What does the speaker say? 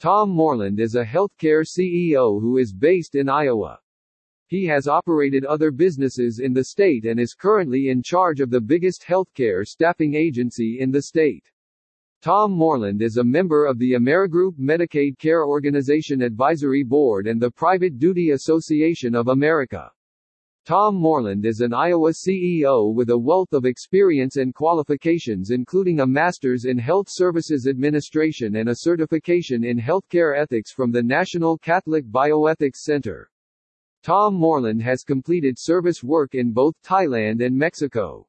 Tom Moreland is a healthcare CEO who is based in Iowa. He has operated other businesses in the state and is currently in charge of the biggest healthcare staffing agency in the state. Tom Moreland is a member of the Amerigroup Medicaid Care Organization Advisory Board and the Private Duty Association of America. Tom Moreland is an Iowa CEO with a wealth of experience and qualifications including a master's in Health Services Administration and a certification in healthcare ethics from the National Catholic Bioethics Center. Tom Moreland has completed service work in both Thailand and Mexico.